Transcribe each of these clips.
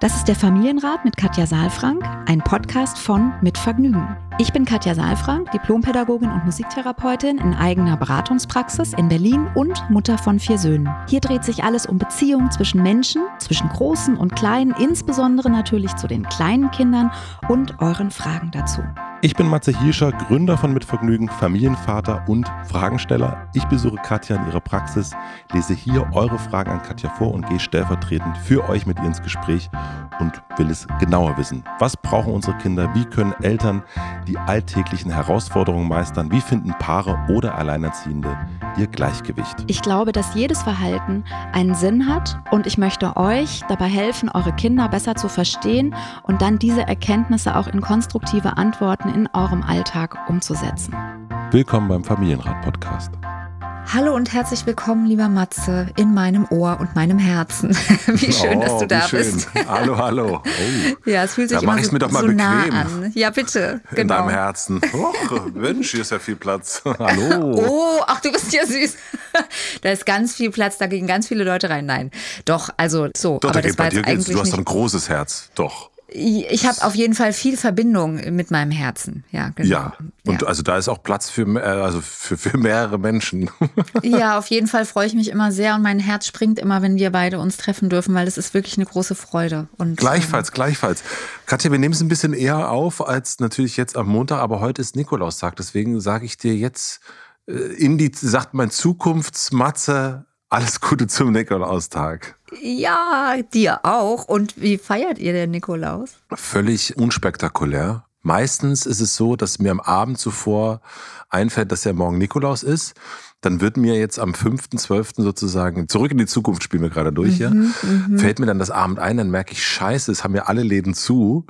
Das ist der Familienrat mit Katja Saalfrank, ein Podcast von Mit Vergnügen. Ich bin Katja Saalfrank, Diplompädagogin und Musiktherapeutin in eigener Beratungspraxis in Berlin und Mutter von vier Söhnen. Hier dreht sich alles um Beziehungen zwischen Menschen, zwischen Großen und Kleinen, insbesondere natürlich zu den kleinen Kindern und euren Fragen dazu. Ich bin Matze Hirscher, Gründer von Mitvergnügen, Familienvater und Fragensteller. Ich besuche Katja in ihrer Praxis, lese hier eure Fragen an Katja vor und gehe stellvertretend für euch mit ihr ins Gespräch und will es genauer wissen. Was brauchen unsere Kinder? Wie können Eltern die alltäglichen Herausforderungen meistern? Wie finden Paare oder Alleinerziehende ihr Gleichgewicht? Ich glaube, dass jedes Verhalten einen Sinn hat und ich möchte euch dabei helfen, eure Kinder besser zu verstehen und dann diese Erkenntnisse auch in konstruktive Antworten Möglichkeiten in eurem Alltag umzusetzen. Willkommen beim Familienrat-Podcast. Hallo und herzlich willkommen, lieber Matze, in meinem Ohr und meinem Herzen. Wie schön, oh, dass du da schön. bist. Hallo, hallo. Oh. Ja, es fühlt sich da immer so, mir doch mal so nah an. Ja, bitte. Genau. In deinem Herzen. Oh, Mensch, hier ist ja viel Platz. Hallo. Oh, ach, du bist ja süß. Da ist ganz viel Platz, da gehen ganz viele Leute rein. Nein, doch, also so. Doch, aber das war jetzt eigentlich Du hast ein großes Herz, doch. Ich habe auf jeden Fall viel Verbindung mit meinem Herzen. Ja, genau. Ja, und ja. also da ist auch Platz für, äh, also für, für mehrere Menschen. ja, auf jeden Fall freue ich mich immer sehr und mein Herz springt immer, wenn wir beide uns treffen dürfen, weil es ist wirklich eine große Freude. Und, gleichfalls, ähm, gleichfalls. Katja, wir nehmen es ein bisschen eher auf als natürlich jetzt am Montag, aber heute ist Nikolaustag. Deswegen sage ich dir jetzt äh, in die, sagt mein Zukunftsmatze, alles Gute zum Nikolaustag. Ja, dir auch. Und wie feiert ihr den Nikolaus? Völlig unspektakulär. Meistens ist es so, dass mir am Abend zuvor einfällt, dass ja morgen Nikolaus ist. Dann wird mir jetzt am 5.12. sozusagen, zurück in die Zukunft spielen wir gerade durch, ja, mhm, mhm, fällt mir dann das Abend ein, dann merke ich, scheiße, es haben ja alle Läden zu.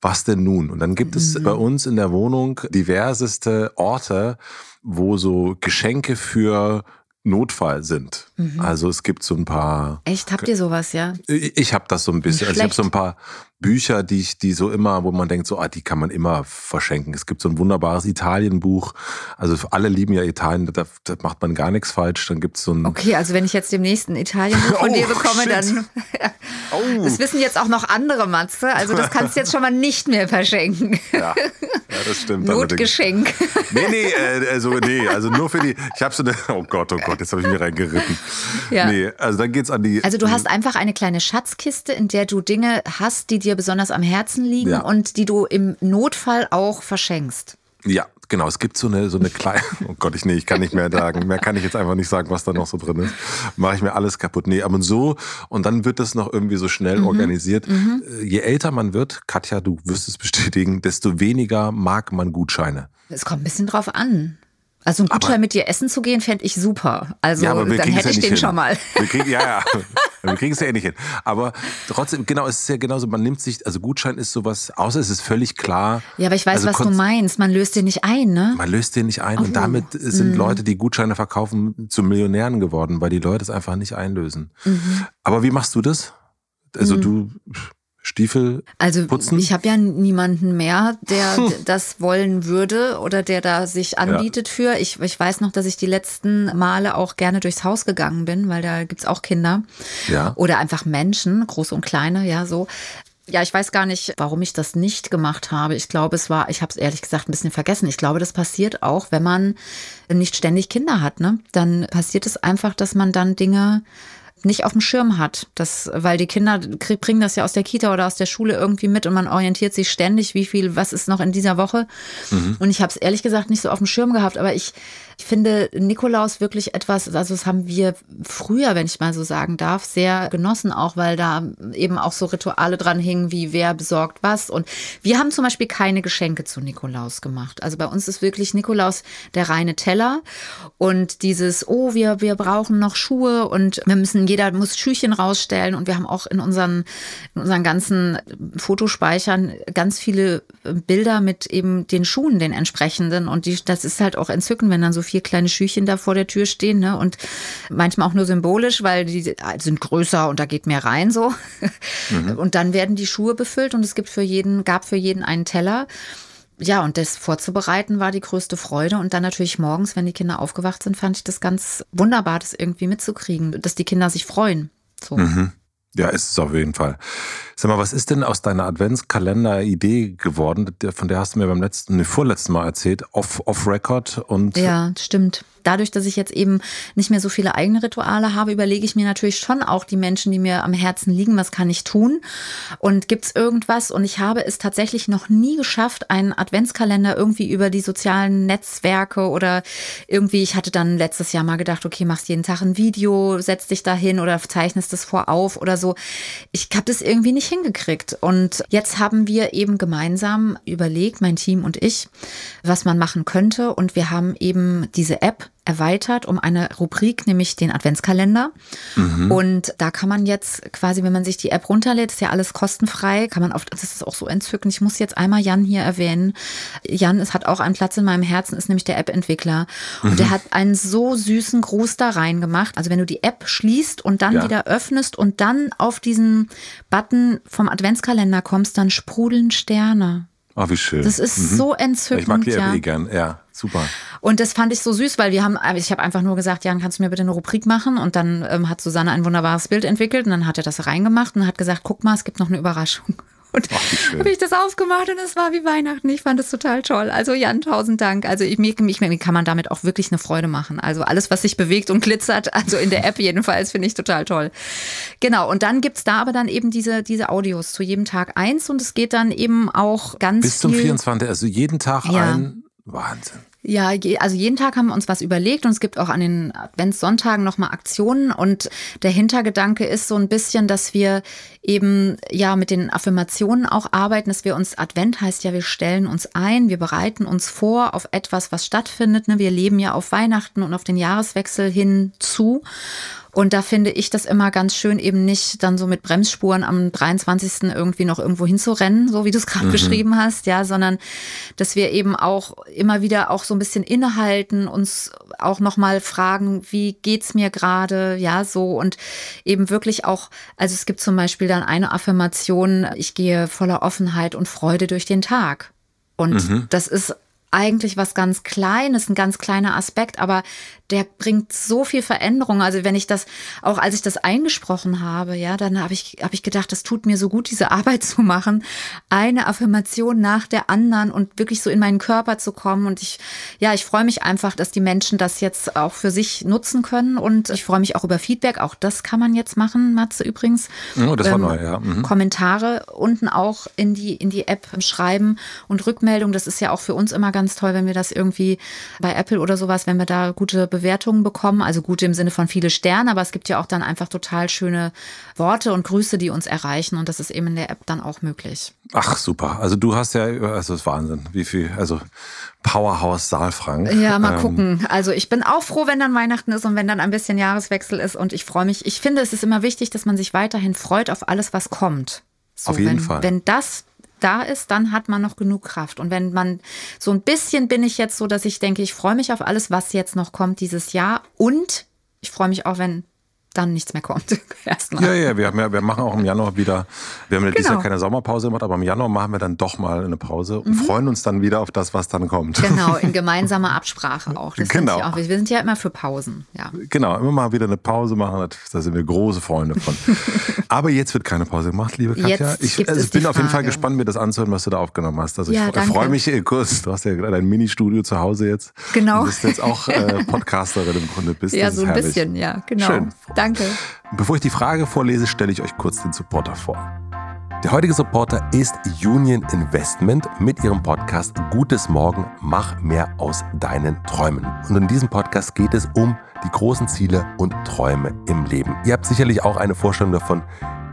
Was denn nun? Und dann gibt es mhm. bei uns in der Wohnung diverseste Orte, wo so Geschenke für Notfall sind. Mhm. Also es gibt so ein paar. Echt, habt ihr sowas, ja? Ich, ich habe das so ein bisschen. Also ich habe so ein paar Bücher, die ich, die so immer, wo man denkt, so, ah, die kann man immer verschenken. Es gibt so ein wunderbares Italienbuch. Also alle lieben ja Italien, da, da macht man gar nichts falsch. Dann gibt's so ein. Okay, also wenn ich jetzt demnächst ein Italienbuch von oh, dir bekomme, shit. dann. oh. Das wissen jetzt auch noch andere Matze. Also das kannst du jetzt schon mal nicht mehr verschenken. Ja, ja das stimmt. Notgeschenk. Nee, nee, äh, also nee, also nur für die. Ich habe so eine. Oh Gott, oh Gott, jetzt habe ich mir reingeritten. Ja. Nee, also dann geht's an die. Also du hast einfach eine kleine Schatzkiste, in der du Dinge hast, die dir besonders am Herzen liegen ja. und die du im Notfall auch verschenkst. Ja, genau. Es gibt so eine, so eine kleine, oh Gott, ich, nee, ich kann nicht mehr sagen. Mehr kann ich jetzt einfach nicht sagen, was da noch so drin ist. Mache ich mir alles kaputt. Nee, aber so, und dann wird das noch irgendwie so schnell mhm. organisiert. Mhm. Äh, je älter man wird, Katja, du wirst es bestätigen, desto weniger mag man Gutscheine. Es kommt ein bisschen drauf an. Also ein Gutschein aber, mit dir essen zu gehen, fände ich super. Also ja, dann hätte ich ja den hin. schon mal. Wir kriegen, ja, ja. wir kriegen es ja eh nicht hin. Aber trotzdem, genau, es ist ja genauso, man nimmt sich, also Gutschein ist sowas, außer es ist völlig klar. Ja, aber ich weiß, also was du meinst. Man löst den nicht ein, ne? Man löst den nicht ein. Oh. Und damit sind mhm. Leute, die Gutscheine verkaufen, zu Millionären geworden, weil die Leute es einfach nicht einlösen. Mhm. Aber wie machst du das? Also mhm. du Stiefel also, putzen? ich habe ja niemanden mehr, der das wollen würde oder der da sich anbietet ja. für. Ich, ich weiß noch, dass ich die letzten Male auch gerne durchs Haus gegangen bin, weil da gibt's auch Kinder. Ja. Oder einfach Menschen, große und kleine, ja, so. Ja, ich weiß gar nicht, warum ich das nicht gemacht habe. Ich glaube, es war, ich habe es ehrlich gesagt ein bisschen vergessen. Ich glaube, das passiert auch, wenn man nicht ständig Kinder hat. Ne? Dann passiert es einfach, dass man dann Dinge nicht auf dem Schirm hat. Das, weil die Kinder bringen das ja aus der Kita oder aus der Schule irgendwie mit und man orientiert sich ständig, wie viel, was ist noch in dieser Woche. Mhm. Und ich habe es ehrlich gesagt nicht so auf dem Schirm gehabt, aber ich finde Nikolaus wirklich etwas, also das haben wir früher, wenn ich mal so sagen darf, sehr genossen, auch weil da eben auch so Rituale dran hingen, wie wer besorgt was. Und wir haben zum Beispiel keine Geschenke zu Nikolaus gemacht. Also bei uns ist wirklich Nikolaus der reine Teller und dieses, oh, wir, wir brauchen noch Schuhe und wir müssen, jeder muss Schüchen rausstellen und wir haben auch in unseren, in unseren ganzen Fotospeichern ganz viele Bilder mit eben den Schuhen, den entsprechenden und die, das ist halt auch entzückend, wenn dann so vier kleine Schüchen da vor der Tür stehen. Ne? Und manchmal auch nur symbolisch, weil die sind größer und da geht mehr rein so. Mhm. Und dann werden die Schuhe befüllt und es gibt für jeden, gab für jeden einen Teller. Ja, und das vorzubereiten war die größte Freude. Und dann natürlich morgens, wenn die Kinder aufgewacht sind, fand ich das ganz wunderbar, das irgendwie mitzukriegen, dass die Kinder sich freuen. So. Mhm. Ja, ist es auf jeden Fall. Sag mal, was ist denn aus deiner Adventskalender-Idee geworden? Von der hast du mir beim letzten, nee, vorletzten Mal erzählt, off, off Record und. Ja, stimmt dadurch, dass ich jetzt eben nicht mehr so viele eigene Rituale habe, überlege ich mir natürlich schon auch die Menschen, die mir am Herzen liegen, was kann ich tun und gibt es irgendwas? Und ich habe es tatsächlich noch nie geschafft, einen Adventskalender irgendwie über die sozialen Netzwerke oder irgendwie, ich hatte dann letztes Jahr mal gedacht, okay, machst jeden Tag ein Video, setz dich da hin oder zeichnest es vorauf oder so. Ich habe das irgendwie nicht hingekriegt. Und jetzt haben wir eben gemeinsam überlegt, mein Team und ich, was man machen könnte. Und wir haben eben diese App erweitert um eine Rubrik, nämlich den Adventskalender. Mhm. Und da kann man jetzt quasi, wenn man sich die App runterlädt, ist ja alles kostenfrei, kann man auf, das ist auch so entzückend. Ich muss jetzt einmal Jan hier erwähnen. Jan es hat auch einen Platz in meinem Herzen, ist nämlich der App-Entwickler. Und mhm. der hat einen so süßen Gruß da reingemacht. Also wenn du die App schließt und dann ja. wieder öffnest und dann auf diesen Button vom Adventskalender kommst, dann sprudeln Sterne. Oh, wie schön. Das ist mhm. so entzückend. Ich mag die ja. eh gern, ja. Super. Und das fand ich so süß, weil wir haben, ich habe einfach nur gesagt, Jan, kannst du mir bitte eine Rubrik machen? Und dann ähm, hat Susanne ein wunderbares Bild entwickelt und dann hat er das reingemacht und hat gesagt, guck mal, es gibt noch eine Überraschung. Und habe ich das aufgemacht und es war wie Weihnachten. Ich fand es total toll. Also Jan, tausend Dank. Also ich, mir, mir kann man damit auch wirklich eine Freude machen. Also alles, was sich bewegt und glitzert, also in der App jedenfalls, finde ich total toll. Genau, und dann gibt es da aber dann eben diese, diese Audios zu jedem Tag eins und es geht dann eben auch ganz Bis zum 24., also jeden Tag ja. ein Wahnsinn. Ja, also jeden Tag haben wir uns was überlegt und es gibt auch an den Adventssonntagen nochmal Aktionen und der Hintergedanke ist so ein bisschen, dass wir eben ja mit den Affirmationen auch arbeiten, dass wir uns, Advent heißt ja, wir stellen uns ein, wir bereiten uns vor auf etwas, was stattfindet. Ne? Wir leben ja auf Weihnachten und auf den Jahreswechsel hinzu. Und da finde ich das immer ganz schön, eben nicht dann so mit Bremsspuren am 23. irgendwie noch irgendwo hinzurennen, so wie du es gerade mhm. beschrieben hast, ja, sondern dass wir eben auch immer wieder auch so ein bisschen innehalten, uns auch nochmal fragen, wie geht's mir gerade, ja, so und eben wirklich auch, also es gibt zum Beispiel dann eine Affirmation, ich gehe voller Offenheit und Freude durch den Tag. Und mhm. das ist eigentlich was ganz Kleines, ein ganz kleiner Aspekt, aber der bringt so viel Veränderung. Also wenn ich das, auch als ich das eingesprochen habe, ja, dann habe ich, habe ich gedacht, das tut mir so gut, diese Arbeit zu machen, eine Affirmation nach der anderen und wirklich so in meinen Körper zu kommen. Und ich, ja, ich freue mich einfach, dass die Menschen das jetzt auch für sich nutzen können. Und ich freue mich auch über Feedback. Auch das kann man jetzt machen, Matze übrigens. Oh, das war ähm, neu, ja. Mhm. Kommentare unten auch in die, in die App schreiben und Rückmeldung. Das ist ja auch für uns immer ganz toll, wenn wir das irgendwie bei Apple oder sowas, wenn wir da gute Bewertungen Bewertungen bekommen, also gute im Sinne von viele Sterne, aber es gibt ja auch dann einfach total schöne Worte und Grüße, die uns erreichen und das ist eben in der App dann auch möglich. Ach super, also du hast ja, also das ist Wahnsinn, wie viel, also Powerhouse Saalfrank. Ja, mal ähm, gucken. Also ich bin auch froh, wenn dann Weihnachten ist und wenn dann ein bisschen Jahreswechsel ist und ich freue mich. Ich finde, es ist immer wichtig, dass man sich weiterhin freut auf alles, was kommt. So, auf jeden wenn, Fall. Wenn das da ist, dann hat man noch genug Kraft. Und wenn man so ein bisschen bin ich jetzt so, dass ich denke, ich freue mich auf alles, was jetzt noch kommt dieses Jahr. Und ich freue mich auch, wenn dann nichts mehr kommt. Erstmal. Ja, ja, wir, haben ja, wir machen auch im Januar wieder, wir haben ja genau. dieses Jahr keine Sommerpause gemacht, aber im Januar machen wir dann doch mal eine Pause und mhm. freuen uns dann wieder auf das, was dann kommt. Genau, in gemeinsamer Absprache auch. Das genau. Auch, wir sind ja immer für Pausen. Ja. Genau, immer mal wieder eine Pause machen, da sind wir große Freunde von. aber jetzt wird keine Pause gemacht, liebe Katja. Jetzt ich, also ich bin auf jeden Fall gespannt, mir das anzuhören, was du da aufgenommen hast. Also ja, ich, ich freue mich kurz, du hast ja dein Mini-Studio zu Hause jetzt. Genau. Du bist jetzt auch äh, Podcasterin im Grunde. Bist. Ja, so ein herrlich. bisschen, ja, genau. Schön. Danke. Bevor ich die Frage vorlese, stelle ich euch kurz den Supporter vor. Der heutige Supporter ist Union Investment mit ihrem Podcast Gutes Morgen, mach mehr aus deinen Träumen. Und in diesem Podcast geht es um die großen Ziele und Träume im Leben. Ihr habt sicherlich auch eine Vorstellung davon,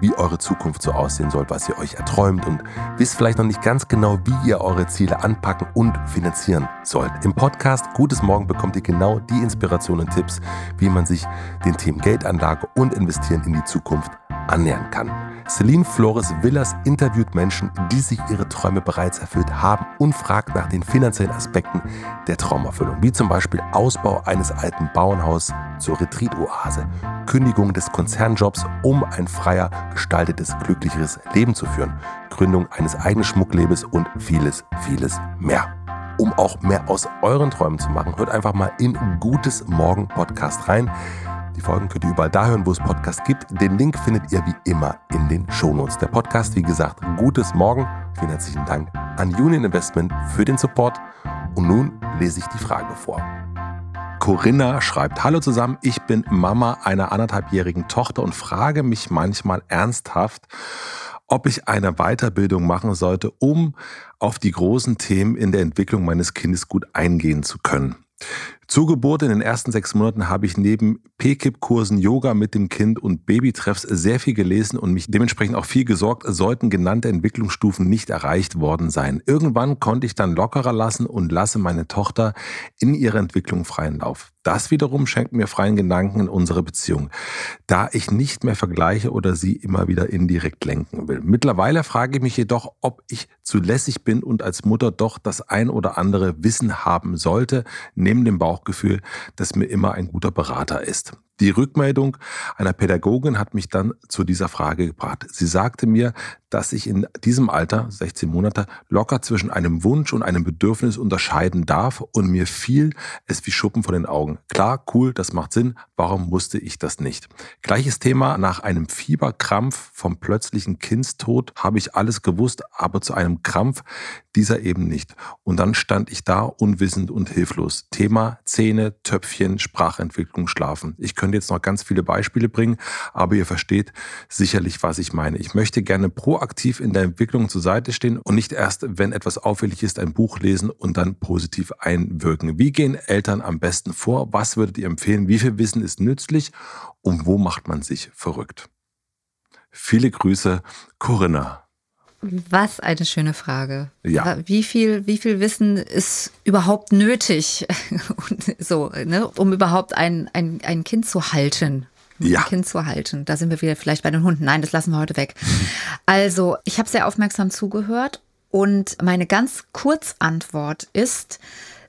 wie eure Zukunft so aussehen soll, was ihr euch erträumt und wisst vielleicht noch nicht ganz genau, wie ihr eure Ziele anpacken und finanzieren sollt. Im Podcast Gutes Morgen bekommt ihr genau die Inspirationen und Tipps, wie man sich den Themen Geldanlage und Investieren in die Zukunft annähern kann. Celine Flores Villas interviewt Menschen, die sich ihre Träume bereits erfüllt haben und fragt nach den finanziellen Aspekten der Traumerfüllung, wie zum Beispiel Ausbau eines alten Bauernhauses zur Retreat-Oase, Kündigung des Konzernjobs, um ein freier, gestaltetes, glücklicheres Leben zu führen, Gründung eines eigenen Schmucklebens und vieles, vieles mehr um auch mehr aus euren Träumen zu machen, hört einfach mal in Gutes Morgen Podcast rein. Die Folgen könnt ihr überall da hören, wo es Podcasts gibt. Den Link findet ihr wie immer in den Shownotes. Der Podcast, wie gesagt, Gutes Morgen. Vielen herzlichen Dank an Union Investment für den Support. Und nun lese ich die Frage vor. Corinna schreibt, Hallo zusammen, ich bin Mama einer anderthalbjährigen Tochter und frage mich manchmal ernsthaft, ob ich eine Weiterbildung machen sollte, um auf die großen Themen in der Entwicklung meines Kindes gut eingehen zu können. Zur Geburt in den ersten sechs Monaten habe ich neben PKIP-Kursen, Yoga mit dem Kind und Babytreffs sehr viel gelesen und mich dementsprechend auch viel gesorgt, sollten genannte Entwicklungsstufen nicht erreicht worden sein. Irgendwann konnte ich dann lockerer lassen und lasse meine Tochter in ihrer Entwicklung freien Lauf. Das wiederum schenkt mir freien Gedanken in unsere Beziehung, da ich nicht mehr vergleiche oder sie immer wieder indirekt lenken will. Mittlerweile frage ich mich jedoch, ob ich zu lässig bin und als Mutter doch das ein oder andere Wissen haben sollte, neben dem Bauchgefühl, dass mir immer ein guter Berater ist. Die Rückmeldung einer Pädagogin hat mich dann zu dieser Frage gebracht. Sie sagte mir, dass ich in diesem Alter, 16 Monate, locker zwischen einem Wunsch und einem Bedürfnis unterscheiden darf und mir fiel es wie Schuppen von den Augen. Klar, cool, das macht Sinn, warum wusste ich das nicht? Gleiches Thema, nach einem Fieberkrampf vom plötzlichen Kindstod habe ich alles gewusst, aber zu einem Krampf dieser eben nicht. Und dann stand ich da unwissend und hilflos. Thema Zähne, Töpfchen, Sprachentwicklung, Schlafen. Ich könnte jetzt noch ganz viele Beispiele bringen, aber ihr versteht sicherlich, was ich meine. Ich möchte gerne proaktiv in der Entwicklung zur Seite stehen und nicht erst, wenn etwas auffällig ist, ein Buch lesen und dann positiv einwirken. Wie gehen Eltern am besten vor? Was würdet ihr empfehlen? Wie viel Wissen ist nützlich und wo macht man sich verrückt? Viele Grüße, Corinna. Was eine schöne Frage. Ja. Wie viel, wie viel Wissen ist überhaupt nötig, so, ne, um überhaupt ein, ein, ein Kind zu halten? Ja. Ein Kind zu halten. Da sind wir wieder vielleicht bei den Hunden. Nein, das lassen wir heute weg. Also, ich habe sehr aufmerksam zugehört und meine ganz Kurzantwort ist,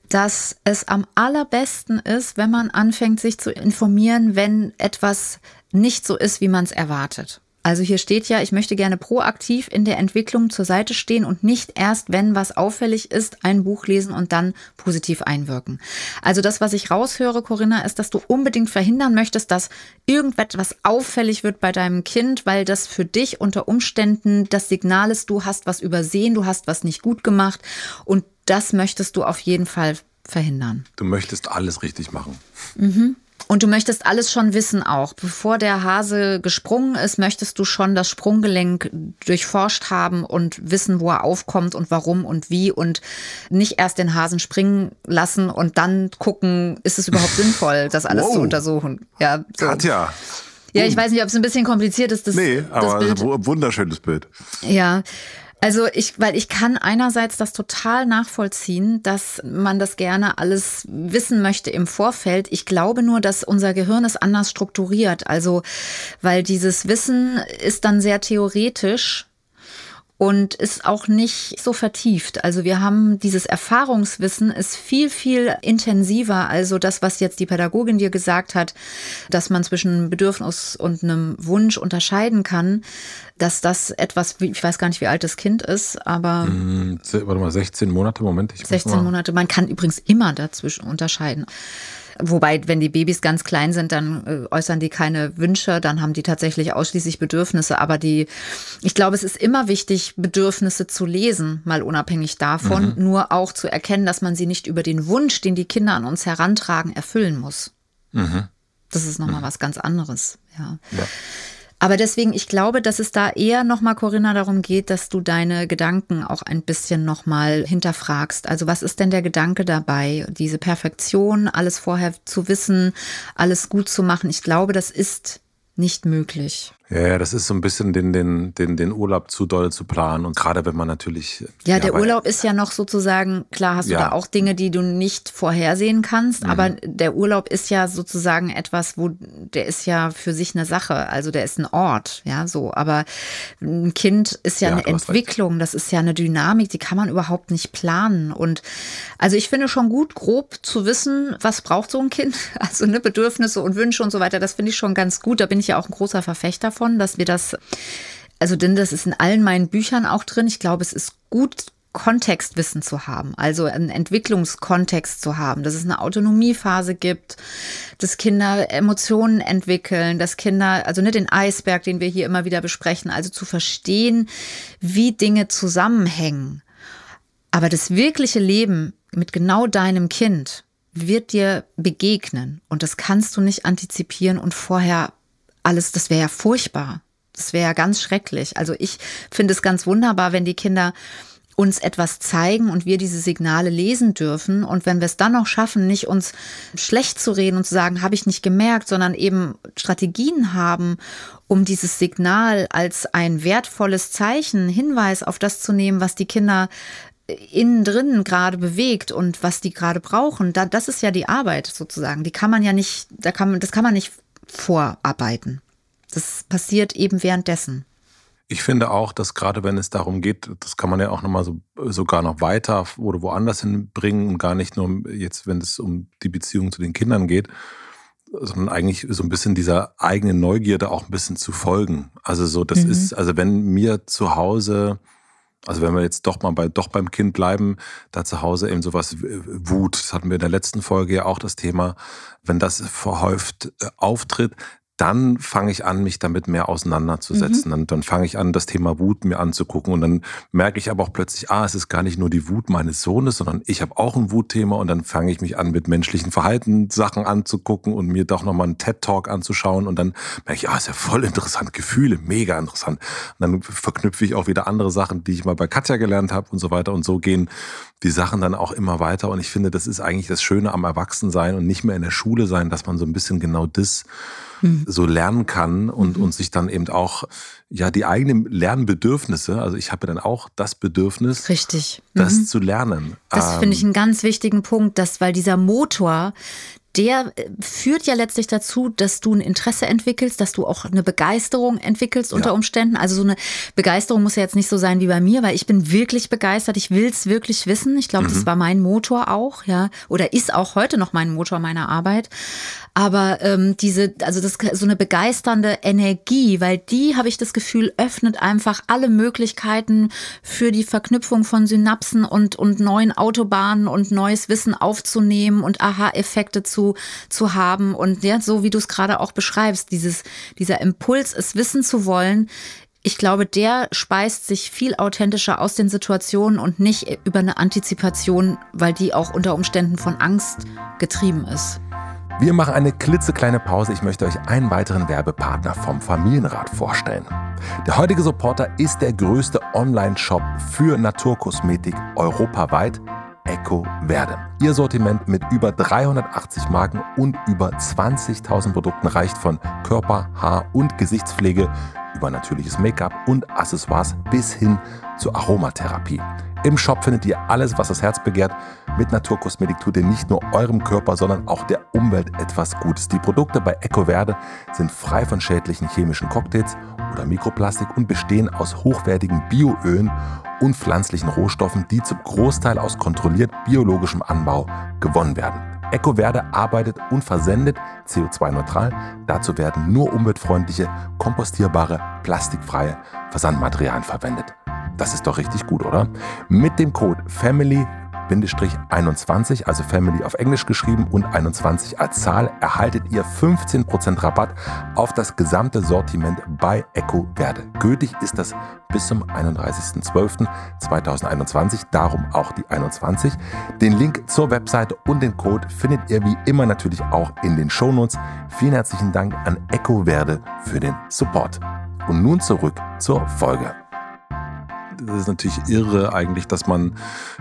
dass es am allerbesten ist, wenn man anfängt, sich zu informieren, wenn etwas nicht so ist, wie man es erwartet. Also hier steht ja, ich möchte gerne proaktiv in der Entwicklung zur Seite stehen und nicht erst, wenn was auffällig ist, ein Buch lesen und dann positiv einwirken. Also das, was ich raushöre, Corinna, ist, dass du unbedingt verhindern möchtest, dass irgendetwas auffällig wird bei deinem Kind, weil das für dich unter Umständen das Signal ist, du hast was übersehen, du hast was nicht gut gemacht und das möchtest du auf jeden Fall verhindern. Du möchtest alles richtig machen. Mhm. Und du möchtest alles schon wissen auch. Bevor der Hase gesprungen ist, möchtest du schon das Sprunggelenk durchforscht haben und wissen, wo er aufkommt und warum und wie und nicht erst den Hasen springen lassen und dann gucken, ist es überhaupt sinnvoll, das alles wow. zu untersuchen. Ja, so. Katja. Ja, ich weiß nicht, ob es ein bisschen kompliziert ist. Das, nee, aber das Bild. wunderschönes Bild. Ja, also ich, weil ich kann einerseits das total nachvollziehen, dass man das gerne alles wissen möchte im Vorfeld. Ich glaube nur, dass unser Gehirn es anders strukturiert. Also, weil dieses Wissen ist dann sehr theoretisch und ist auch nicht so vertieft. Also wir haben dieses Erfahrungswissen ist viel, viel intensiver. Also das, was jetzt die Pädagogin dir gesagt hat, dass man zwischen Bedürfnis und einem Wunsch unterscheiden kann, dass das etwas, ich weiß gar nicht, wie alt das Kind ist, aber. Hm, warte mal, 16 Monate, Moment. Ich 16 Monate. Man kann übrigens immer dazwischen unterscheiden. Wobei, wenn die Babys ganz klein sind, dann äh, äußern die keine Wünsche, dann haben die tatsächlich ausschließlich Bedürfnisse. Aber die, ich glaube, es ist immer wichtig, Bedürfnisse zu lesen, mal unabhängig davon, mhm. nur auch zu erkennen, dass man sie nicht über den Wunsch, den die Kinder an uns herantragen, erfüllen muss. Mhm. Das ist nochmal mhm. was ganz anderes, ja. ja. Aber deswegen, ich glaube, dass es da eher nochmal, Corinna, darum geht, dass du deine Gedanken auch ein bisschen nochmal hinterfragst. Also was ist denn der Gedanke dabei? Diese Perfektion, alles vorher zu wissen, alles gut zu machen. Ich glaube, das ist nicht möglich. Ja, das ist so ein bisschen den, den, den, den Urlaub zu doll zu planen. Und gerade wenn man natürlich. Ja, ja der Urlaub ist ja noch sozusagen, klar hast du ja. da auch Dinge, die du nicht vorhersehen kannst, mhm. aber der Urlaub ist ja sozusagen etwas, wo der ist ja für sich eine Sache. Also der ist ein Ort, ja, so. Aber ein Kind ist ja, ja eine Entwicklung, das ist ja eine Dynamik, die kann man überhaupt nicht planen. Und also ich finde schon gut, grob zu wissen, was braucht so ein Kind. Also ne, Bedürfnisse und Wünsche und so weiter, das finde ich schon ganz gut. Da bin ich ja auch ein großer Verfechter von davon, dass wir das, also denn das ist in allen meinen Büchern auch drin. Ich glaube, es ist gut Kontextwissen zu haben, also einen Entwicklungskontext zu haben, dass es eine Autonomiephase gibt, dass Kinder Emotionen entwickeln, dass Kinder, also nicht den Eisberg, den wir hier immer wieder besprechen, also zu verstehen, wie Dinge zusammenhängen. Aber das wirkliche Leben mit genau deinem Kind wird dir begegnen und das kannst du nicht antizipieren und vorher alles, das wäre ja furchtbar. Das wäre ja ganz schrecklich. Also ich finde es ganz wunderbar, wenn die Kinder uns etwas zeigen und wir diese Signale lesen dürfen. Und wenn wir es dann noch schaffen, nicht uns schlecht zu reden und zu sagen, habe ich nicht gemerkt, sondern eben Strategien haben, um dieses Signal als ein wertvolles Zeichen, Hinweis auf das zu nehmen, was die Kinder innen drin gerade bewegt und was die gerade brauchen, da, das ist ja die Arbeit sozusagen. Die kann man ja nicht, da kann man, das kann man nicht vorarbeiten. Das passiert eben währenddessen. Ich finde auch, dass gerade wenn es darum geht, das kann man ja auch nochmal so, sogar noch weiter oder woanders hinbringen und gar nicht nur jetzt, wenn es um die Beziehung zu den Kindern geht, sondern eigentlich so ein bisschen dieser eigenen Neugierde auch ein bisschen zu folgen. Also so, das mhm. ist, also wenn mir zu Hause, also wenn wir jetzt doch mal bei, doch beim Kind bleiben, da zu Hause eben sowas Wut, das hatten wir in der letzten Folge ja auch das Thema, wenn das verhäuft äh, auftritt, dann fange ich an, mich damit mehr auseinanderzusetzen. Mhm. Dann, dann fange ich an, das Thema Wut mir anzugucken. Und dann merke ich aber auch plötzlich, ah, es ist gar nicht nur die Wut meines Sohnes, sondern ich habe auch ein Wutthema. Und dann fange ich mich an, mit menschlichen Verhaltenssachen anzugucken und mir doch nochmal einen TED-Talk anzuschauen. Und dann merke ich, ah, ist ja voll interessant, Gefühle, mega interessant. Und dann verknüpfe ich auch wieder andere Sachen, die ich mal bei Katja gelernt habe und so weiter. Und so gehen die Sachen dann auch immer weiter. Und ich finde, das ist eigentlich das Schöne am Erwachsensein und nicht mehr in der Schule sein, dass man so ein bisschen genau das mhm. so lernen kann und, mhm. und sich dann eben auch ja die eigenen Lernbedürfnisse, also ich habe dann auch das Bedürfnis, richtig, das mhm. zu lernen. Das ähm, finde ich einen ganz wichtigen Punkt, dass weil dieser Motor, der äh, führt ja letztlich dazu, dass du ein Interesse entwickelst, dass du auch eine Begeisterung entwickelst unter ja. Umständen. Also so eine Begeisterung muss ja jetzt nicht so sein wie bei mir, weil ich bin wirklich begeistert. Ich will es wirklich wissen. Ich glaube, mhm. das war mein Motor auch, ja, oder ist auch heute noch mein Motor meiner Arbeit. Aber ähm, diese, also das so eine begeisternde Energie, weil die habe ich das Gefühl öffnet einfach alle Möglichkeiten für die Verknüpfung von Synapsen und und neuen Autobahnen und neues Wissen aufzunehmen und Aha-Effekte zu zu, zu haben. Und ja, so wie du es gerade auch beschreibst, dieses, dieser Impuls, es wissen zu wollen, ich glaube, der speist sich viel authentischer aus den Situationen und nicht über eine Antizipation, weil die auch unter Umständen von Angst getrieben ist. Wir machen eine klitzekleine Pause. Ich möchte euch einen weiteren Werbepartner vom Familienrat vorstellen. Der heutige Supporter ist der größte Online-Shop für Naturkosmetik europaweit Eco Verde. Ihr Sortiment mit über 380 Marken und über 20.000 Produkten reicht von Körper-, Haar- und Gesichtspflege über natürliches Make-up und Accessoires bis hin zur Aromatherapie. Im Shop findet ihr alles, was das Herz begehrt. Mit Naturkosmetik tut ihr nicht nur eurem Körper, sondern auch der Umwelt etwas Gutes. Die Produkte bei EcoVerde sind frei von schädlichen chemischen Cocktails oder Mikroplastik und bestehen aus hochwertigen Bioölen und pflanzlichen Rohstoffen, die zum Großteil aus kontrolliert biologischem Anbau gewonnen werden. EcoVerde arbeitet und versendet CO2-neutral. Dazu werden nur umweltfreundliche, kompostierbare, plastikfreie Versandmaterialien verwendet. Das ist doch richtig gut, oder? Mit dem Code FAMILY 21, also Family auf Englisch geschrieben und 21 als Zahl, erhaltet ihr 15% Rabatt auf das gesamte Sortiment bei Eco Verde. Gültig ist das bis zum 31.12.2021, darum auch die 21. Den Link zur Webseite und den Code findet ihr wie immer natürlich auch in den Shownotes. Vielen herzlichen Dank an Eco Verde für den Support. Und nun zurück zur Folge das ist natürlich irre eigentlich, dass man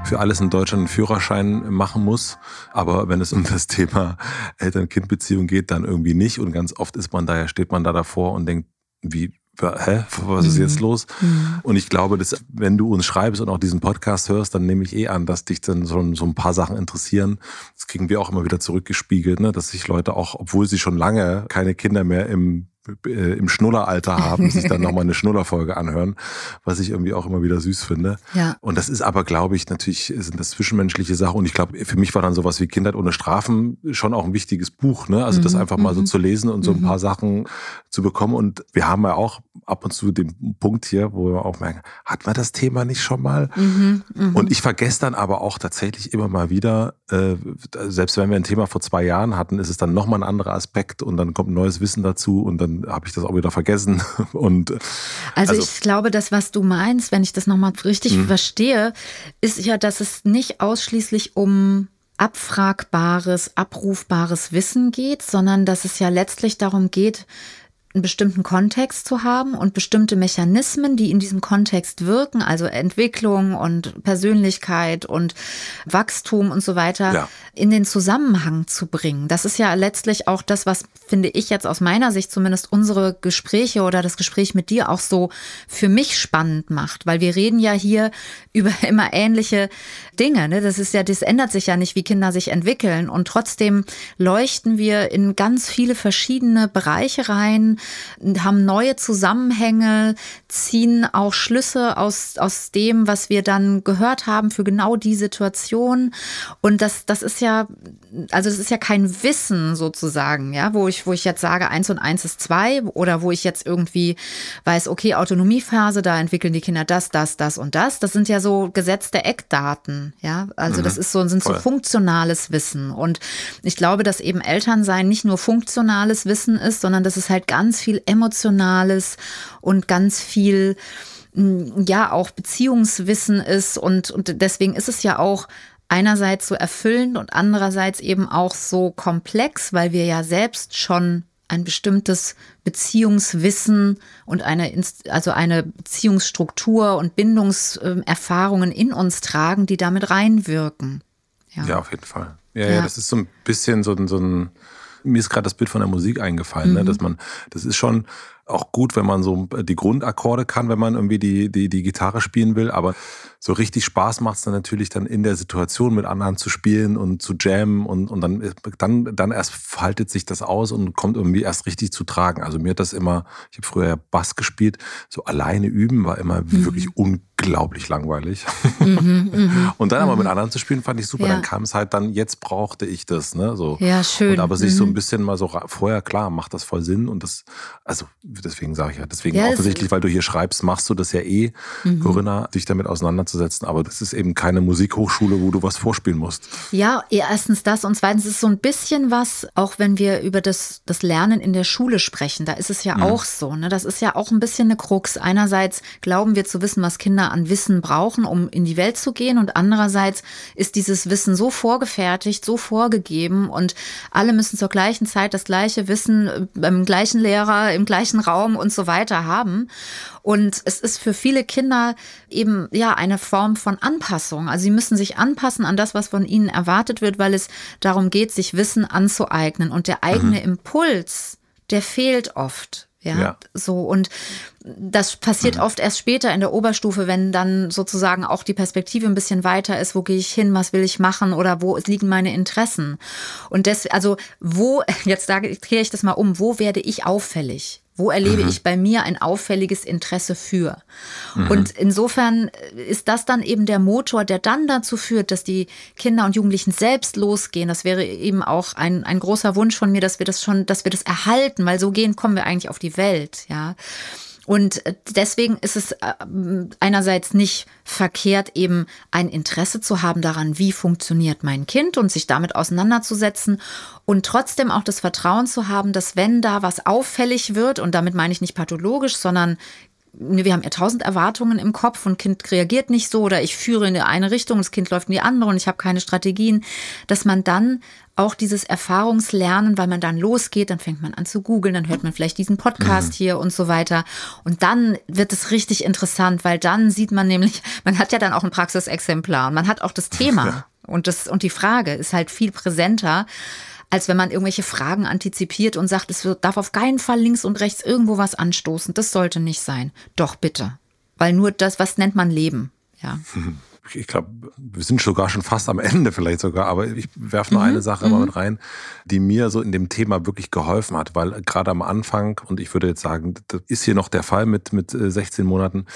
für alles in Deutschland einen Führerschein machen muss. Aber wenn es um das Thema Eltern-Kind-Beziehung geht, dann irgendwie nicht. Und ganz oft ist man da, steht man da davor und denkt, wie, hä, was ist jetzt mhm. los? Mhm. Und ich glaube, dass, wenn du uns schreibst und auch diesen Podcast hörst, dann nehme ich eh an, dass dich dann so, so ein paar Sachen interessieren. Das kriegen wir auch immer wieder zurückgespiegelt, ne? dass sich Leute auch, obwohl sie schon lange keine Kinder mehr im im Schnulleralter haben, sich dann nochmal eine Schnullerfolge anhören, was ich irgendwie auch immer wieder süß finde. Ja. Und das ist aber, glaube ich, natürlich sind das zwischenmenschliche Sachen. Und ich glaube, für mich war dann sowas wie Kindheit ohne Strafen schon auch ein wichtiges Buch. Ne? Also mhm. das einfach mal so mhm. zu lesen und so ein mhm. paar Sachen zu bekommen. Und wir haben ja auch ab und zu den Punkt hier, wo wir auch merken, hat man das Thema nicht schon mal? Mhm. mhm. Und ich vergesse dann aber auch tatsächlich immer mal wieder, äh, selbst wenn wir ein Thema vor zwei Jahren hatten, ist es dann nochmal ein anderer Aspekt und dann kommt neues Wissen dazu und dann habe ich das auch wieder vergessen. Und, also, also, ich glaube, das, was du meinst, wenn ich das nochmal richtig mhm. verstehe, ist ja, dass es nicht ausschließlich um abfragbares, abrufbares Wissen geht, sondern dass es ja letztlich darum geht, einen bestimmten Kontext zu haben und bestimmte Mechanismen, die in diesem Kontext wirken, also Entwicklung und Persönlichkeit und Wachstum und so weiter, ja. in den Zusammenhang zu bringen. Das ist ja letztlich auch das, was, finde ich jetzt aus meiner Sicht zumindest unsere Gespräche oder das Gespräch mit dir auch so für mich spannend macht, weil wir reden ja hier über immer ähnliche Dinge. Ne? Das ist ja, das ändert sich ja nicht, wie Kinder sich entwickeln und trotzdem leuchten wir in ganz viele verschiedene Bereiche rein, haben neue Zusammenhänge, ziehen auch Schlüsse aus, aus dem, was wir dann gehört haben für genau die Situation. Und das, das ist ja, also das ist ja kein Wissen sozusagen, ja, wo ich, wo ich jetzt sage, eins und eins ist zwei oder wo ich jetzt irgendwie weiß, okay, Autonomiephase, da entwickeln die Kinder das, das, das und das. Das sind ja so gesetzte Eckdaten, ja. Also mhm, das ist so, sind so funktionales Wissen. Und ich glaube, dass eben Elternsein nicht nur funktionales Wissen ist, sondern dass es halt ganz viel emotionales und ganz viel mm, ja auch Beziehungswissen ist und, und deswegen ist es ja auch einerseits so erfüllend und andererseits eben auch so komplex, weil wir ja selbst schon ein bestimmtes Beziehungswissen und eine, also eine Beziehungsstruktur und Bindungserfahrungen in uns tragen, die damit reinwirken. Ja, ja auf jeden Fall. Ja, ja, ja, das ist so ein bisschen so, so ein, mir ist gerade das Bild von der Musik eingefallen, ne, mhm. ne, dass man, das ist schon, auch gut, wenn man so die Grundakkorde kann, wenn man irgendwie die, die, die Gitarre spielen will. Aber so richtig Spaß macht es dann natürlich dann in der Situation mit anderen zu spielen und zu jammen und, und dann, dann, dann erst faltet sich das aus und kommt irgendwie erst richtig zu tragen. Also mir hat das immer, ich habe früher Bass gespielt, so alleine üben war immer mhm. wirklich unglaublich langweilig. Mhm, mh, und dann aber mit mhm. anderen zu spielen, fand ich super. Ja. Dann kam es halt dann, jetzt brauchte ich das, ne? So. Ja, schön. Und aber sich so ein mhm. bisschen mal so vorher klar, macht das voll Sinn und das, also deswegen sage ich ja, deswegen ja, offensichtlich, weil du hier schreibst, machst du das ja eh, mhm. Corinna, dich damit auseinanderzusetzen. Aber das ist eben keine Musikhochschule, wo du was vorspielen musst. Ja, erstens das und zweitens ist so ein bisschen was, auch wenn wir über das, das Lernen in der Schule sprechen, da ist es ja mhm. auch so. Ne? Das ist ja auch ein bisschen eine Krux. Einerseits glauben wir zu wissen, was Kinder an Wissen brauchen, um in die Welt zu gehen. Und andererseits ist dieses Wissen so vorgefertigt, so vorgegeben und alle müssen zur gleichen Zeit das gleiche Wissen äh, beim gleichen Lehrer, im gleichen Raum Raum und so weiter haben. Und es ist für viele Kinder eben ja eine Form von Anpassung. Also sie müssen sich anpassen an das, was von ihnen erwartet wird, weil es darum geht, sich Wissen anzueignen. Und der eigene mhm. Impuls, der fehlt oft. Ja, ja, so und das passiert mhm. oft erst später in der Oberstufe, wenn dann sozusagen auch die Perspektive ein bisschen weiter ist, wo gehe ich hin, was will ich machen oder wo liegen meine Interessen. Und das, also wo, jetzt sage, drehe ich das mal um, wo werde ich auffällig? Wo erlebe mhm. ich bei mir ein auffälliges Interesse für? Mhm. Und insofern ist das dann eben der Motor, der dann dazu führt, dass die Kinder und Jugendlichen selbst losgehen. Das wäre eben auch ein, ein großer Wunsch von mir, dass wir das schon, dass wir das erhalten, weil so gehen kommen wir eigentlich auf die Welt, ja. Und äh, deswegen ist es äh, einerseits nicht verkehrt, eben ein Interesse zu haben daran, wie funktioniert mein Kind und sich damit auseinanderzusetzen und trotzdem auch das Vertrauen zu haben, dass wenn da was auffällig wird, und damit meine ich nicht pathologisch, sondern wir haben ja tausend Erwartungen im Kopf und Kind reagiert nicht so oder ich führe in die eine Richtung, das Kind läuft in die andere und ich habe keine Strategien, dass man dann auch dieses Erfahrungslernen, weil man dann losgeht, dann fängt man an zu googeln, dann hört man vielleicht diesen Podcast mhm. hier und so weiter. Und dann wird es richtig interessant, weil dann sieht man nämlich, man hat ja dann auch ein Praxisexemplar und man hat auch das Thema. Ja. Und, das, und die Frage ist halt viel präsenter, als wenn man irgendwelche Fragen antizipiert und sagt, es darf auf keinen Fall links und rechts irgendwo was anstoßen. Das sollte nicht sein. Doch bitte. Weil nur das, was nennt man Leben? Ja. ich glaube, wir sind sogar schon fast am Ende vielleicht sogar, aber ich werfe nur mhm. eine Sache mhm. mal mit rein, die mir so in dem Thema wirklich geholfen hat, weil gerade am Anfang, und ich würde jetzt sagen, das ist hier noch der Fall mit, mit 16 äh, Monaten,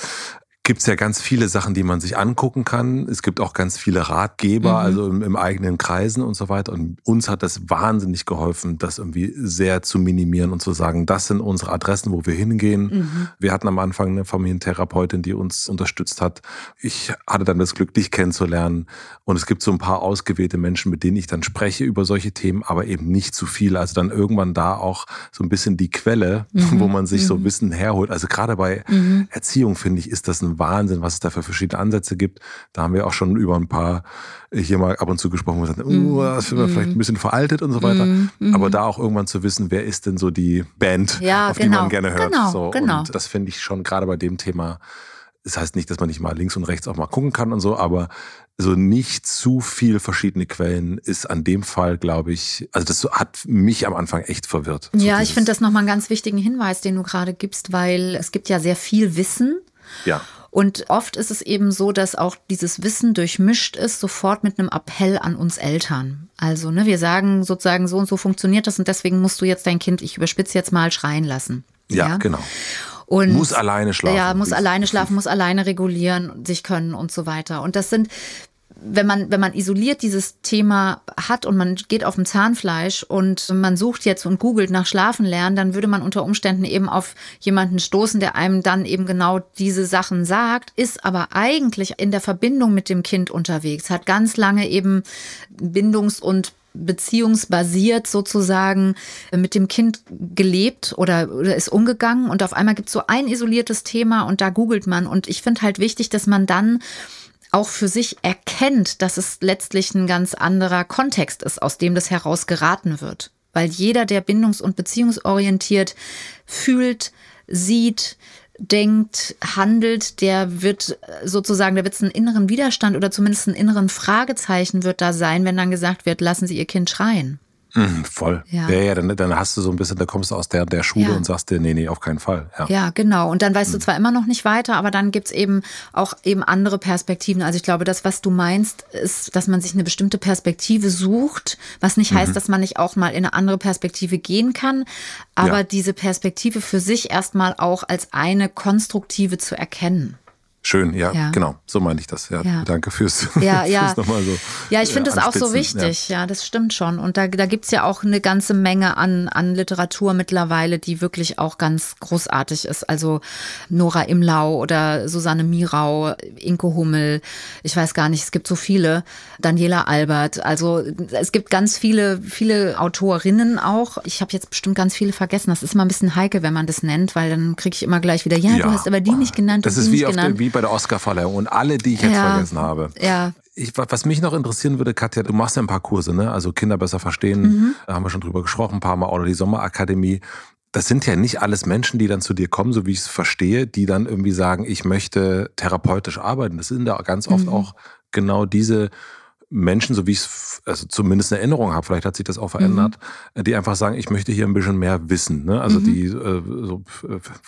gibt es ja ganz viele Sachen, die man sich angucken kann. Es gibt auch ganz viele Ratgeber, mhm. also im, im, eigenen Kreisen und so weiter. Und uns hat das wahnsinnig geholfen, das irgendwie sehr zu minimieren und zu sagen, das sind unsere Adressen, wo wir hingehen. Mhm. Wir hatten am Anfang eine Familientherapeutin, die uns unterstützt hat. Ich hatte dann das Glück, dich kennenzulernen. Und es gibt so ein paar ausgewählte Menschen, mit denen ich dann spreche über solche Themen, aber eben nicht zu viel. Also dann irgendwann da auch so ein bisschen die Quelle, mhm. wo man sich so mhm. Wissen herholt. Also gerade bei mhm. Erziehung, finde ich, ist das ein Wahnsinn, was es da für verschiedene Ansätze gibt. Da haben wir auch schon über ein paar hier mal ab und zu gesprochen, wo wir sagen, uh, das wird mm. vielleicht ein bisschen veraltet und so weiter. Mm. Aber da auch irgendwann zu wissen, wer ist denn so die Band, ja, auf genau. die man gerne hört. Genau, so. genau. Und das finde ich schon gerade bei dem Thema das heißt nicht, dass man nicht mal links und rechts auch mal gucken kann und so, aber so nicht zu viel verschiedene Quellen ist an dem Fall, glaube ich, also das hat mich am Anfang echt verwirrt. Ja, ich finde das nochmal einen ganz wichtigen Hinweis, den du gerade gibst, weil es gibt ja sehr viel Wissen. Ja. Und oft ist es eben so, dass auch dieses Wissen durchmischt ist, sofort mit einem Appell an uns Eltern. Also, ne, wir sagen sozusagen, so und so funktioniert das und deswegen musst du jetzt dein Kind, ich überspitze jetzt mal, schreien lassen. Ja, ja? genau. Und, muss alleine schlafen. Ja, muss alleine schlafen, muss alleine regulieren, sich können und so weiter. Und das sind, wenn man, wenn man isoliert dieses Thema hat und man geht auf dem Zahnfleisch und man sucht jetzt und googelt nach Schlafen lernen, dann würde man unter Umständen eben auf jemanden stoßen, der einem dann eben genau diese Sachen sagt, ist aber eigentlich in der Verbindung mit dem Kind unterwegs, hat ganz lange eben Bindungs- und beziehungsbasiert sozusagen mit dem Kind gelebt oder, oder ist umgegangen und auf einmal gibt es so ein isoliertes Thema und da googelt man. Und ich finde halt wichtig, dass man dann auch für sich erkennt, dass es letztlich ein ganz anderer Kontext ist, aus dem das heraus geraten wird. Weil jeder, der bindungs- und beziehungsorientiert fühlt, sieht, denkt, handelt, der wird sozusagen, da wird es einen inneren Widerstand oder zumindest einen inneren Fragezeichen wird da sein, wenn dann gesagt wird, lassen Sie Ihr Kind schreien. Mhm, voll. Ja. ja, ja, dann, dann hast du so ein bisschen, da kommst du aus der, der Schule ja. und sagst dir, nee, nee, auf keinen Fall. Ja, ja genau. Und dann weißt mhm. du zwar immer noch nicht weiter, aber dann gibt's eben auch eben andere Perspektiven. Also ich glaube, das, was du meinst, ist, dass man sich eine bestimmte Perspektive sucht, was nicht mhm. heißt, dass man nicht auch mal in eine andere Perspektive gehen kann, aber diese Perspektive für sich erstmal auch als eine konstruktive zu erkennen. Schön, ja, ja, genau. So meine ich das. Ja, ja. danke fürs, ja, ja. fürs nochmal so. Ja, ich finde das auch so wichtig. Ja. ja, das stimmt schon. Und da, da gibt es ja auch eine ganze Menge an, an Literatur mittlerweile, die wirklich auch ganz großartig ist. Also Nora Imlau oder Susanne Mirau, Inke Hummel, ich weiß gar nicht, es gibt so viele. Daniela Albert. Also es gibt ganz viele, viele Autorinnen auch. Ich habe jetzt bestimmt ganz viele vergessen. Das ist immer ein bisschen heikel, wenn man das nennt, weil dann kriege ich immer gleich wieder, ja, du hast aber die nicht genannt. Das ist wie, auf der, wie bei der Oscarverleihung und alle, die ich jetzt ja, vergessen habe. Ja. Ich, was mich noch interessieren würde, Katja, du machst ja ein paar Kurse, ne? Also Kinder besser verstehen, mhm. da haben wir schon drüber gesprochen, ein paar Mal, oder die Sommerakademie. Das sind ja nicht alles Menschen, die dann zu dir kommen, so wie ich es verstehe, die dann irgendwie sagen, ich möchte therapeutisch arbeiten. Das sind da ganz oft mhm. auch genau diese Menschen, so wie ich es also zumindest eine Erinnerung habe, vielleicht hat sich das auch verändert, mhm. die einfach sagen, ich möchte hier ein bisschen mehr wissen. Ne? Also mhm. die, äh, so,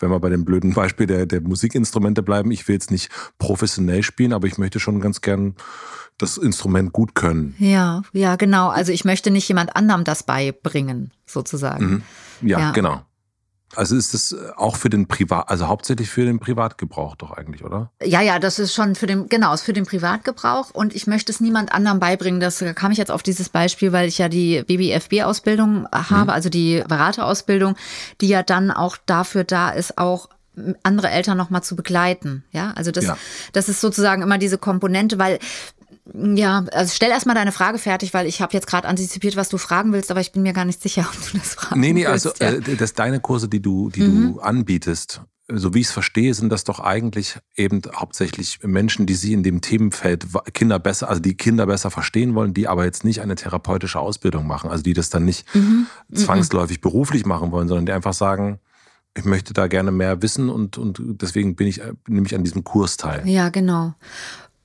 wenn wir bei dem blöden Beispiel der, der Musikinstrumente bleiben, ich will jetzt nicht professionell spielen, aber ich möchte schon ganz gern das Instrument gut können. Ja, ja, genau. Also ich möchte nicht jemand anderem das beibringen, sozusagen. Mhm. Ja, ja, genau. Also ist das auch für den Privat, also hauptsächlich für den Privatgebrauch doch eigentlich, oder? Ja, ja, das ist schon für den, genau, ist für den Privatgebrauch und ich möchte es niemand anderem beibringen. Das kam ich jetzt auf dieses Beispiel, weil ich ja die BBFB-Ausbildung habe, mhm. also die Beraterausbildung, die ja dann auch dafür da ist, auch andere Eltern nochmal zu begleiten. Ja, also das, ja. das ist sozusagen immer diese Komponente, weil ja, also stell erstmal deine Frage fertig, weil ich habe jetzt gerade antizipiert, was du fragen willst, aber ich bin mir gar nicht sicher, ob du das fragen Nee, nee, willst, also ja. äh, das deine Kurse, die du, die mhm. du anbietest, so wie ich es verstehe, sind das doch eigentlich eben hauptsächlich Menschen, die sie in dem Themenfeld Kinder besser, also die Kinder besser verstehen wollen, die aber jetzt nicht eine therapeutische Ausbildung machen, also die das dann nicht mhm. mhm. zwangsläufig mhm. beruflich machen wollen, sondern die einfach sagen, ich möchte da gerne mehr wissen und, und deswegen bin ich, nehme ich an diesem Kurs teil. Ja, genau.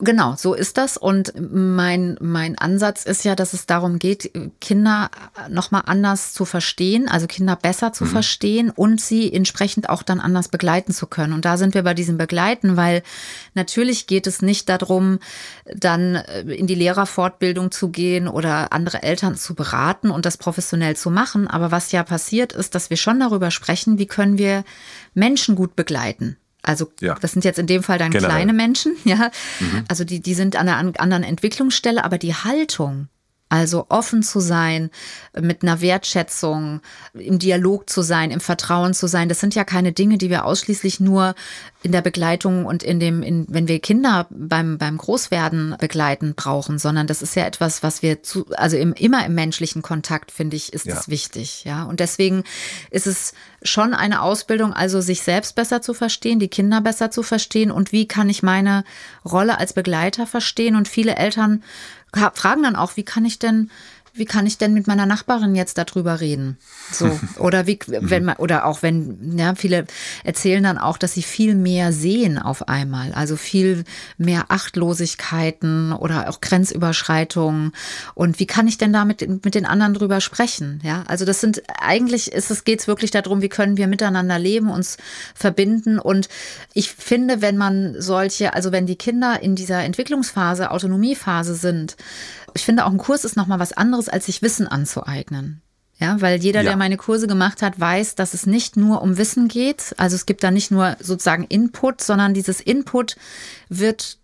Genau, so ist das. Und mein, mein Ansatz ist ja, dass es darum geht, Kinder nochmal anders zu verstehen, also Kinder besser zu mhm. verstehen und sie entsprechend auch dann anders begleiten zu können. Und da sind wir bei diesem Begleiten, weil natürlich geht es nicht darum, dann äh, in die Lehrerfortbildung zu gehen oder andere Eltern zu beraten und das professionell zu machen. Aber was ja passiert ist, dass wir schon darüber sprechen, wie können wir Menschen gut begleiten. Also ja. das sind jetzt in dem Fall dann Generell. kleine Menschen, ja. Mhm. Also die, die sind an einer anderen Entwicklungsstelle, aber die Haltung, also offen zu sein, mit einer Wertschätzung, im Dialog zu sein, im Vertrauen zu sein. Das sind ja keine Dinge, die wir ausschließlich nur in der Begleitung und in dem, in, wenn wir Kinder beim, beim Großwerden begleiten brauchen, sondern das ist ja etwas, was wir zu, also im, immer im menschlichen Kontakt, finde ich, ist ja. wichtig. Ja. Und deswegen ist es schon eine Ausbildung, also sich selbst besser zu verstehen, die Kinder besser zu verstehen und wie kann ich meine Rolle als Begleiter verstehen. Und viele Eltern fragen dann auch, wie kann ich denn wie kann ich denn mit meiner Nachbarin jetzt darüber reden? So, oder wie, wenn man, oder auch wenn, ja, viele erzählen dann auch, dass sie viel mehr sehen auf einmal. Also viel mehr Achtlosigkeiten oder auch Grenzüberschreitungen. Und wie kann ich denn da mit, mit den anderen drüber sprechen? Ja, also das sind, eigentlich ist es, geht es wirklich darum, wie können wir miteinander leben, uns verbinden. Und ich finde, wenn man solche, also wenn die Kinder in dieser Entwicklungsphase, Autonomiephase sind, ich finde auch ein Kurs ist nochmal was anderes, als sich Wissen anzueignen. Ja, weil jeder, ja. der meine Kurse gemacht hat, weiß, dass es nicht nur um Wissen geht. Also es gibt da nicht nur sozusagen Input, sondern dieses Input wird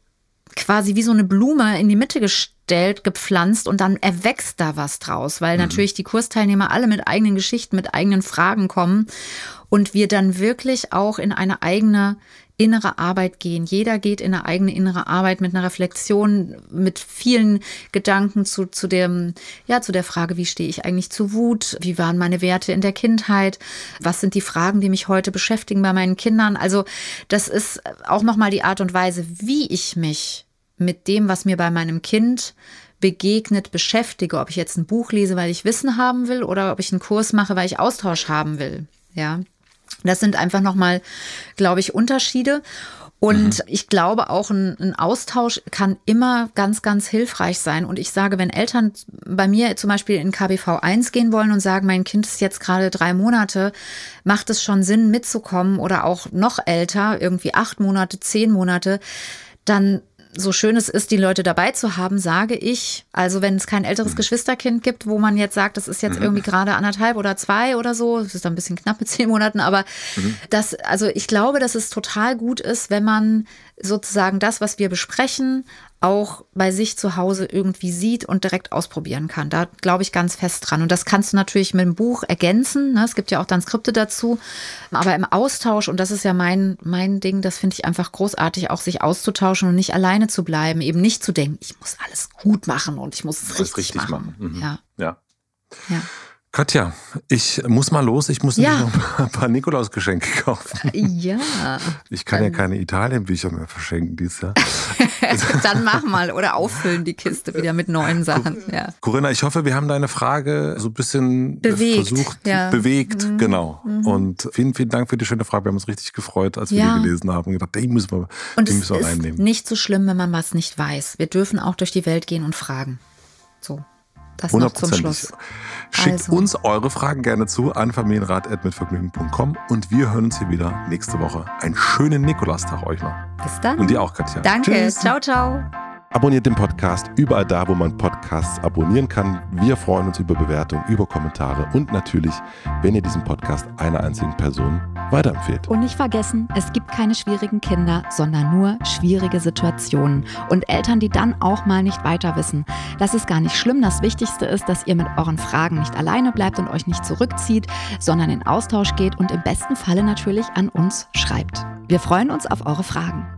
quasi wie so eine Blume in die Mitte gestellt, gepflanzt und dann erwächst da was draus, weil mhm. natürlich die Kursteilnehmer alle mit eigenen Geschichten, mit eigenen Fragen kommen und wir dann wirklich auch in eine eigene innere Arbeit gehen. Jeder geht in eine eigene innere Arbeit mit einer Reflexion, mit vielen Gedanken zu, zu dem, ja, zu der Frage, wie stehe ich eigentlich zu Wut? Wie waren meine Werte in der Kindheit? Was sind die Fragen, die mich heute beschäftigen bei meinen Kindern? Also, das ist auch nochmal die Art und Weise, wie ich mich mit dem, was mir bei meinem Kind begegnet, beschäftige, ob ich jetzt ein Buch lese, weil ich Wissen haben will oder ob ich einen Kurs mache, weil ich Austausch haben will. Ja. Das sind einfach nochmal, glaube ich, Unterschiede. Und mhm. ich glaube auch, ein, ein, Austausch kann immer ganz, ganz hilfreich sein. Und ich sage, wenn Eltern bei mir zum Beispiel in KBV 1 gehen wollen und sagen, mein Kind ist jetzt gerade drei Monate, macht es schon Sinn mitzukommen oder auch noch älter, irgendwie acht Monate, zehn Monate, dann so schön es ist, die Leute dabei zu haben, sage ich, also wenn es kein älteres mhm. Geschwisterkind gibt, wo man jetzt sagt, das ist jetzt mhm. irgendwie gerade anderthalb oder zwei oder so, das ist ein bisschen knapp mit zehn Monaten, aber mhm. das, also ich glaube, dass es total gut ist, wenn man sozusagen das, was wir besprechen, auch bei sich zu Hause irgendwie sieht und direkt ausprobieren kann. Da glaube ich ganz fest dran. Und das kannst du natürlich mit dem Buch ergänzen. Ne? Es gibt ja auch dann Skripte dazu. Aber im Austausch, und das ist ja mein, mein Ding, das finde ich einfach großartig, auch sich auszutauschen und nicht alleine zu bleiben. Eben nicht zu denken, ich muss alles gut machen und ich muss es richtig, richtig, machen. machen. Mhm. Ja. ja. ja. Katja, ich muss mal los. Ich muss ja. noch ein paar Nikolausgeschenke kaufen. Ja. Ich kann ja keine Italienbücher mehr verschenken dieses Jahr. Dann mach mal oder auffüllen die Kiste wieder mit neuen Sachen. Ja. Corinna, ich hoffe, wir haben deine Frage so ein bisschen bewegt, versucht, ja. bewegt, mhm. genau. Mhm. Und vielen, vielen Dank für die schöne Frage. Wir haben uns richtig gefreut, als wir ja. die gelesen haben und gedacht, die müssen wir, und die müssen wir reinnehmen. Ist nicht so schlimm, wenn man was nicht weiß. Wir dürfen auch durch die Welt gehen und fragen. So. Das noch zum Schluss. Schickt also. uns eure Fragen gerne zu an familienrat.mitvergnügen.com und wir hören uns hier wieder nächste Woche. Einen schönen Nikolaustag euch noch. Bis dann. Und dir auch, Katja. Danke. Tschüss. Ciao, ciao. Abonniert den Podcast überall da, wo man Podcasts abonnieren kann. Wir freuen uns über Bewertungen, über Kommentare und natürlich, wenn ihr diesen Podcast einer einzigen Person weiterempfehlt. Und nicht vergessen, es gibt keine schwierigen Kinder, sondern nur schwierige Situationen und Eltern, die dann auch mal nicht weiter wissen. Das ist gar nicht schlimm. Das Wichtigste ist, dass ihr mit euren Fragen nicht alleine bleibt und euch nicht zurückzieht, sondern in Austausch geht und im besten Falle natürlich an uns schreibt. Wir freuen uns auf eure Fragen.